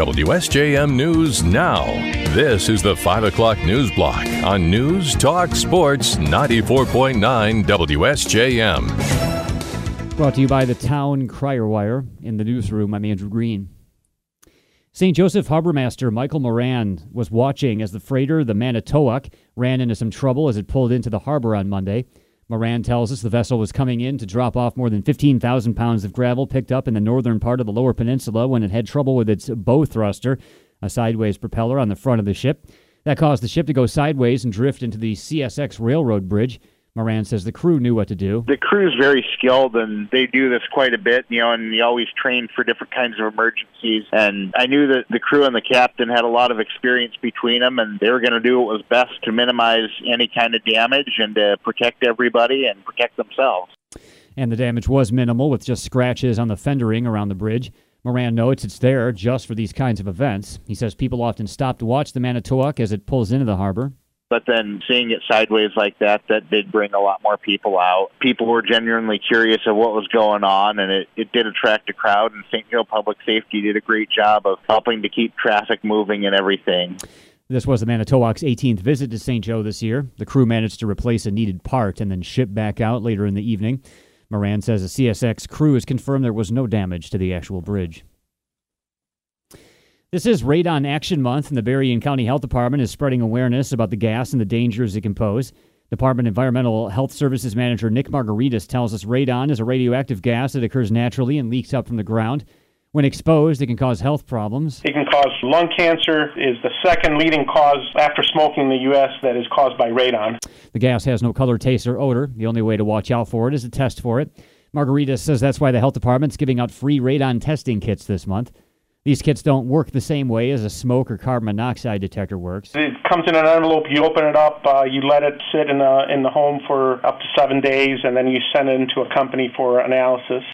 WSJM News Now. This is the 5 o'clock news block on News Talk Sports 94.9 WSJM. Brought to you by the Town Crier Wire. In the newsroom, I'm Andrew Green. St. Joseph Harbormaster Michael Moran was watching as the freighter, the Manitowoc, ran into some trouble as it pulled into the harbor on Monday. Moran tells us the vessel was coming in to drop off more than 15,000 pounds of gravel picked up in the northern part of the lower peninsula when it had trouble with its bow thruster, a sideways propeller on the front of the ship. That caused the ship to go sideways and drift into the CSX railroad bridge. Moran says the crew knew what to do. The crew is very skilled and they do this quite a bit, you know, and they always train for different kinds of emergencies. And I knew that the crew and the captain had a lot of experience between them and they were going to do what was best to minimize any kind of damage and to protect everybody and protect themselves. And the damage was minimal with just scratches on the fendering around the bridge. Moran notes it's there just for these kinds of events. He says people often stop to watch the Manitowoc as it pulls into the harbor. But then seeing it sideways like that, that did bring a lot more people out. People were genuinely curious of what was going on, and it, it did attract a crowd. And St. Joe Public Safety did a great job of helping to keep traffic moving and everything. This was the Manitowoc's 18th visit to St. Joe this year. The crew managed to replace a needed part and then ship back out later in the evening. Moran says the CSX crew has confirmed there was no damage to the actual bridge. This is Radon Action Month, and the Berrien County Health Department is spreading awareness about the gas and the dangers it can pose. Department Environmental Health Services Manager Nick Margaritis tells us radon is a radioactive gas that occurs naturally and leaks up from the ground. When exposed, it can cause health problems. It can cause lung cancer, is the second leading cause after smoking in the U.S. that is caused by radon. The gas has no color, taste, or odor. The only way to watch out for it is to test for it. Margaritis says that's why the health department's giving out free radon testing kits this month. These kits don't work the same way as a smoke or carbon monoxide detector works. It comes in an envelope. You open it up. Uh, you let it sit in the in the home for up to seven days, and then you send it into a company for analysis.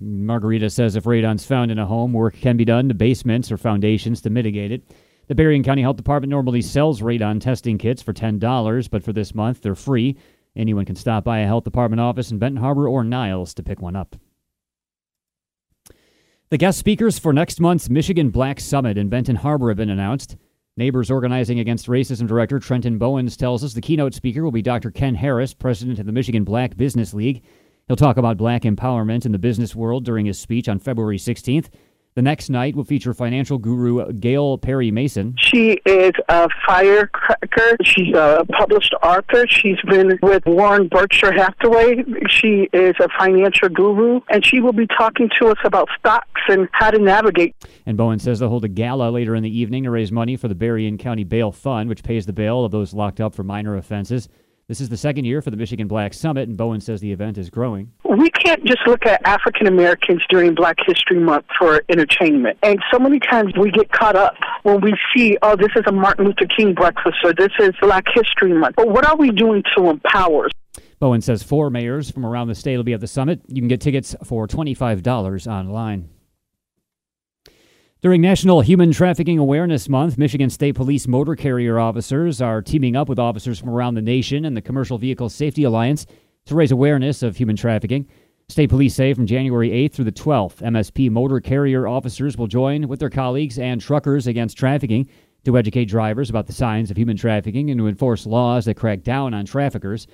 Margaritis says if radon's found in a home, work can be done to basements or foundations to mitigate it. The Berrien County Health Department normally sells radon testing kits for $10, but for this month, they're free. Anyone can stop by a health department office in Benton Harbor or Niles to pick one up. The guest speakers for next month's Michigan Black Summit in Benton Harbor have been announced. Neighbors Organizing Against Racism Director Trenton Bowens tells us the keynote speaker will be Dr. Ken Harris, president of the Michigan Black Business League. He'll talk about black empowerment in the business world during his speech on February 16th. The next night will feature financial guru Gail Perry Mason. She is a firecracker. She's a published author. She's been with Warren Berkshire Hathaway. She is a financial guru, and she will be talking to us about stocks and how to navigate. And Bowen says they'll hold a gala later in the evening to raise money for the Berrien County Bail Fund, which pays the bail of those locked up for minor offenses. This is the second year for the Michigan Black Summit, and Bowen says the event is growing. We can't just look at African Americans during Black History Month for entertainment. And so many times we get caught up when we see, oh, this is a Martin Luther King breakfast or this is Black History Month. But what are we doing to empower? Bowen says four mayors from around the state will be at the summit. You can get tickets for $25 online. During National Human Trafficking Awareness Month, Michigan State Police motor carrier officers are teaming up with officers from around the nation and the Commercial Vehicle Safety Alliance to raise awareness of human trafficking. State police say from January 8th through the 12th, MSP motor carrier officers will join with their colleagues and truckers against trafficking to educate drivers about the signs of human trafficking and to enforce laws that crack down on traffickers.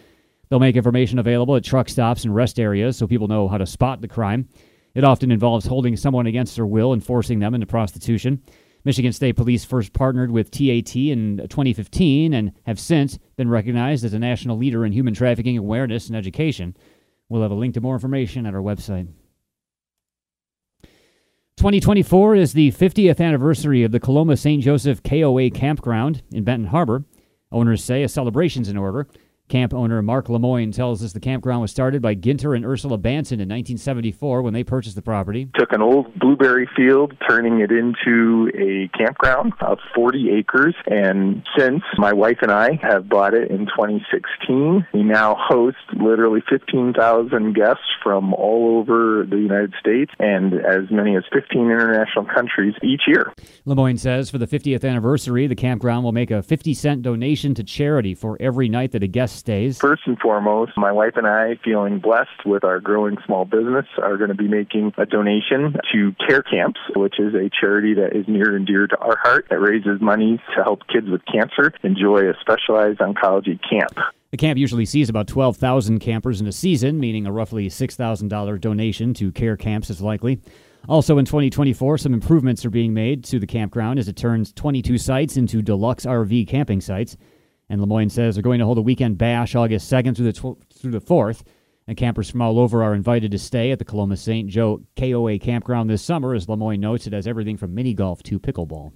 They'll make information available at truck stops and rest areas so people know how to spot the crime. It often involves holding someone against their will and forcing them into prostitution. Michigan State Police first partnered with TAT in 2015 and have since been recognized as a national leader in human trafficking awareness and education. We'll have a link to more information at our website. 2024 is the 50th anniversary of the Coloma St. Joseph KOA campground in Benton Harbor. Owners say a celebration's in order. Camp owner Mark Lemoyne tells us the campground was started by Ginter and Ursula Banson in 1974 when they purchased the property. Took an old blueberry field, turning it into a campground of 40 acres, and since my wife and I have bought it in 2016, we now host literally 15,000 guests from all over the United States and as many as 15 international countries each year. Lemoyne says for the 50th anniversary, the campground will make a 50 cent donation to charity for every night that a guest stays. First and foremost, my wife and I, feeling blessed with our growing small business, are going to be making a donation to Care Camps, which is a charity that is near and dear to our heart that raises money to help kids with cancer enjoy a specialized oncology camp. The camp usually sees about 12,000 campers in a season, meaning a roughly $6,000 donation to Care Camps is likely. Also in 2024, some improvements are being made to the campground as it turns 22 sites into deluxe RV camping sites. And Lemoyne says they're going to hold a weekend bash August 2nd through the, tw- through the 4th. And campers from all over are invited to stay at the Coloma St. Joe KOA campground this summer. As Lemoyne notes, it has everything from mini golf to pickleball.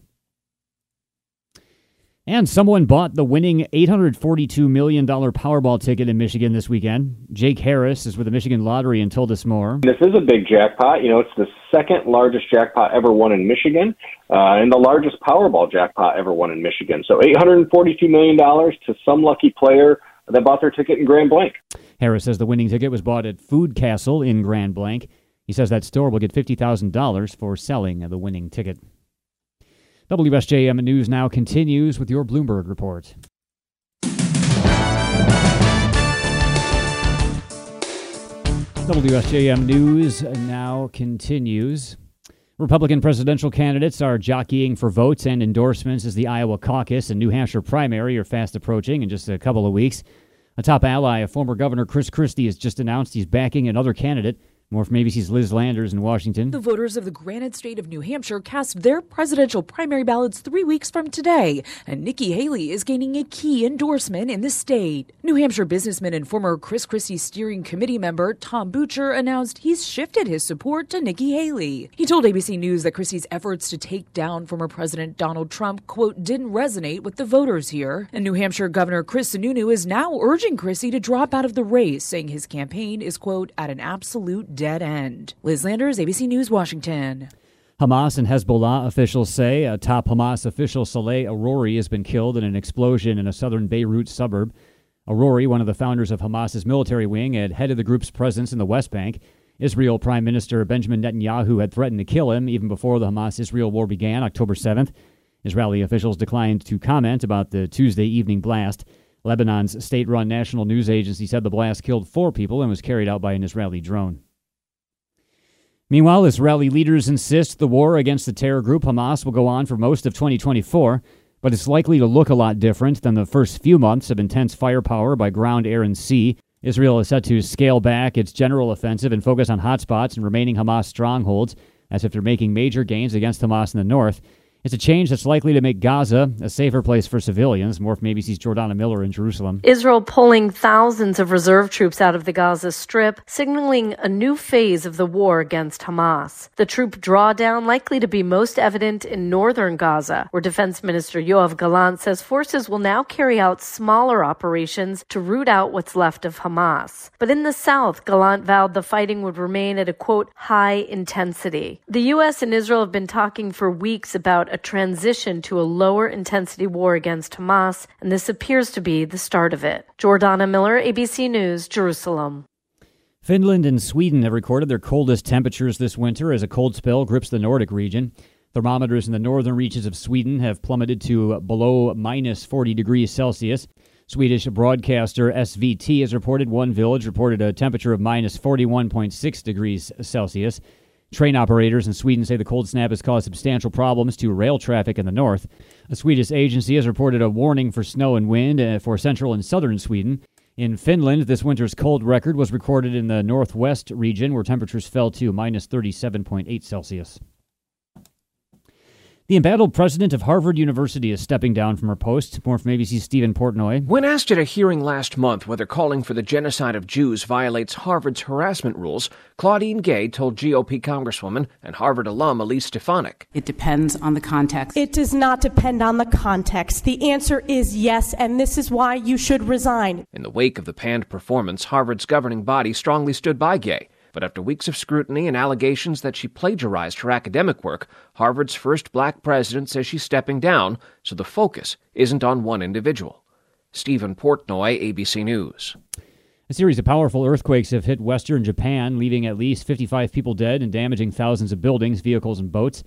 And someone bought the winning $842 million Powerball ticket in Michigan this weekend. Jake Harris is with the Michigan Lottery and told us more. This is a big jackpot. You know, it's the second largest jackpot ever won in Michigan uh, and the largest Powerball jackpot ever won in Michigan. So $842 million to some lucky player that bought their ticket in Grand Blanc. Harris says the winning ticket was bought at Food Castle in Grand Blanc. He says that store will get $50,000 for selling the winning ticket. WSJM News now continues with your Bloomberg report. WSJM News now continues. Republican presidential candidates are jockeying for votes and endorsements as the Iowa caucus and New Hampshire primary are fast approaching in just a couple of weeks. A top ally of former Governor Chris Christie has just announced he's backing another candidate more from ABC's Liz Landers in Washington. The voters of the granite state of New Hampshire cast their presidential primary ballots three weeks from today, and Nikki Haley is gaining a key endorsement in the state. New Hampshire businessman and former Chris Christie steering committee member Tom Butcher announced he's shifted his support to Nikki Haley. He told ABC News that Christie's efforts to take down former President Donald Trump, quote, didn't resonate with the voters here. And New Hampshire Governor Chris Sununu is now urging Christie to drop out of the race, saying his campaign is, quote, at an absolute dead end. Liz Landers, ABC News, Washington. Hamas and Hezbollah officials say a top Hamas official, Saleh Arouri, has been killed in an explosion in a southern Beirut suburb. Arouri, one of the founders of Hamas's military wing, had headed the group's presence in the West Bank. Israel Prime Minister Benjamin Netanyahu had threatened to kill him even before the Hamas Israel war began, October 7th. Israeli officials declined to comment about the Tuesday evening blast. Lebanon's state run national news agency said the blast killed four people and was carried out by an Israeli drone. Meanwhile, Israeli leaders insist the war against the terror group Hamas will go on for most of 2024, but it's likely to look a lot different than the first few months of intense firepower by ground, air, and sea. Israel is set to scale back its general offensive and focus on hotspots and remaining Hamas strongholds, as if they're making major gains against Hamas in the north. It's a change that's likely to make Gaza a safer place for civilians. More from ABC's Jordana Miller in Jerusalem. Israel pulling thousands of reserve troops out of the Gaza Strip, signaling a new phase of the war against Hamas. The troop drawdown likely to be most evident in northern Gaza, where Defense Minister Yoav Gallant says forces will now carry out smaller operations to root out what's left of Hamas. But in the south, Gallant vowed the fighting would remain at a quote high intensity. The U.S. and Israel have been talking for weeks about a transition to a lower intensity war against Hamas, and this appears to be the start of it. Jordana Miller, ABC News, Jerusalem. Finland and Sweden have recorded their coldest temperatures this winter as a cold spell grips the Nordic region. Thermometers in the northern reaches of Sweden have plummeted to below minus 40 degrees Celsius. Swedish broadcaster SVT has reported one village reported a temperature of minus 41.6 degrees Celsius. Train operators in Sweden say the cold snap has caused substantial problems to rail traffic in the north. A Swedish agency has reported a warning for snow and wind uh, for central and southern Sweden. In Finland, this winter's cold record was recorded in the northwest region, where temperatures fell to minus 37.8 Celsius. The embattled president of Harvard University is stepping down from her post. More from ABC's Stephen Portnoy. When asked at a hearing last month whether calling for the genocide of Jews violates Harvard's harassment rules, Claudine Gay told GOP Congresswoman and Harvard alum Elise Stefanik. It depends on the context. It does not depend on the context. The answer is yes, and this is why you should resign. In the wake of the panned performance, Harvard's governing body strongly stood by Gay. But after weeks of scrutiny and allegations that she plagiarized her academic work, Harvard's first black president says she's stepping down, so the focus isn't on one individual. Stephen Portnoy, ABC News. A series of powerful earthquakes have hit western Japan, leaving at least 55 people dead and damaging thousands of buildings, vehicles, and boats.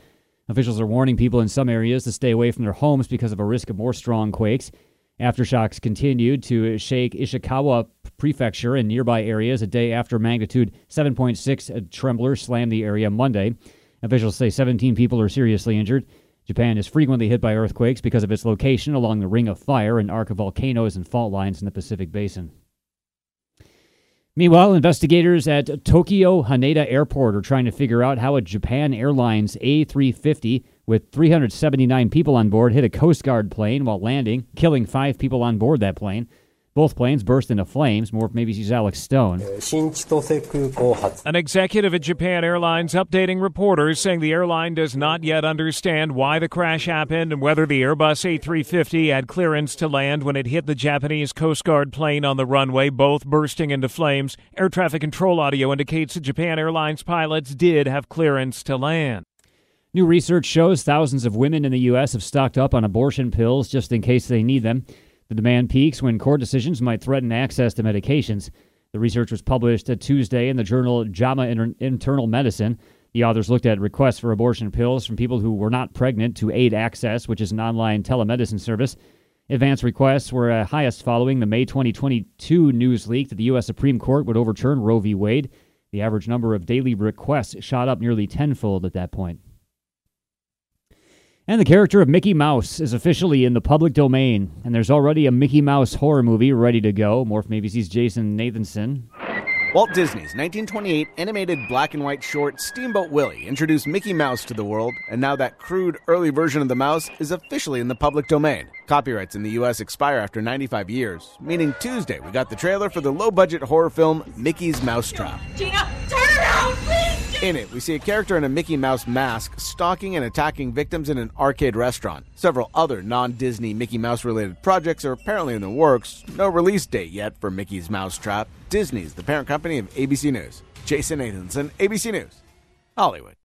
Officials are warning people in some areas to stay away from their homes because of a risk of more strong quakes. Aftershocks continued to shake Ishikawa Prefecture and nearby areas a day after magnitude 7.6 trembler slammed the area Monday. Officials say 17 people are seriously injured. Japan is frequently hit by earthquakes because of its location along the Ring of Fire, and arc of volcanoes and fault lines in the Pacific Basin. Meanwhile, investigators at Tokyo Haneda Airport are trying to figure out how a Japan Airlines A350 with 379 people on board hit a Coast Guard plane while landing, killing five people on board that plane. Both planes burst into flames. More ABC's Alex Stone. An executive at Japan Airlines updating reporters saying the airline does not yet understand why the crash happened and whether the Airbus A350 had clearance to land when it hit the Japanese Coast Guard plane on the runway, both bursting into flames. Air traffic control audio indicates that Japan Airlines pilots did have clearance to land. New research shows thousands of women in the U.S. have stocked up on abortion pills just in case they need them. The demand peaks when court decisions might threaten access to medications. The research was published Tuesday in the journal JAMA Inter- Internal Medicine. The authors looked at requests for abortion pills from people who were not pregnant to Aid Access, which is an online telemedicine service. Advance requests were uh, highest following the May 2022 news leak that the U.S. Supreme Court would overturn Roe v. Wade. The average number of daily requests shot up nearly tenfold at that point. And the character of Mickey Mouse is officially in the public domain, and there's already a Mickey Mouse horror movie ready to go. Morph ABC's Jason Nathanson. Walt Disney's 1928 animated black and white short Steamboat Willie introduced Mickey Mouse to the world, and now that crude early version of the mouse is officially in the public domain. Copyrights in the US expire after 95 years, meaning Tuesday we got the trailer for the low budget horror film Mickey's Mousetrap. Gina, turn around, please! In it, we see a character in a Mickey Mouse mask stalking and attacking victims in an arcade restaurant. Several other non Disney Mickey Mouse related projects are apparently in the works. No release date yet for Mickey's Mousetrap. Disney's the parent company of ABC News. Jason Nathanson, ABC News, Hollywood.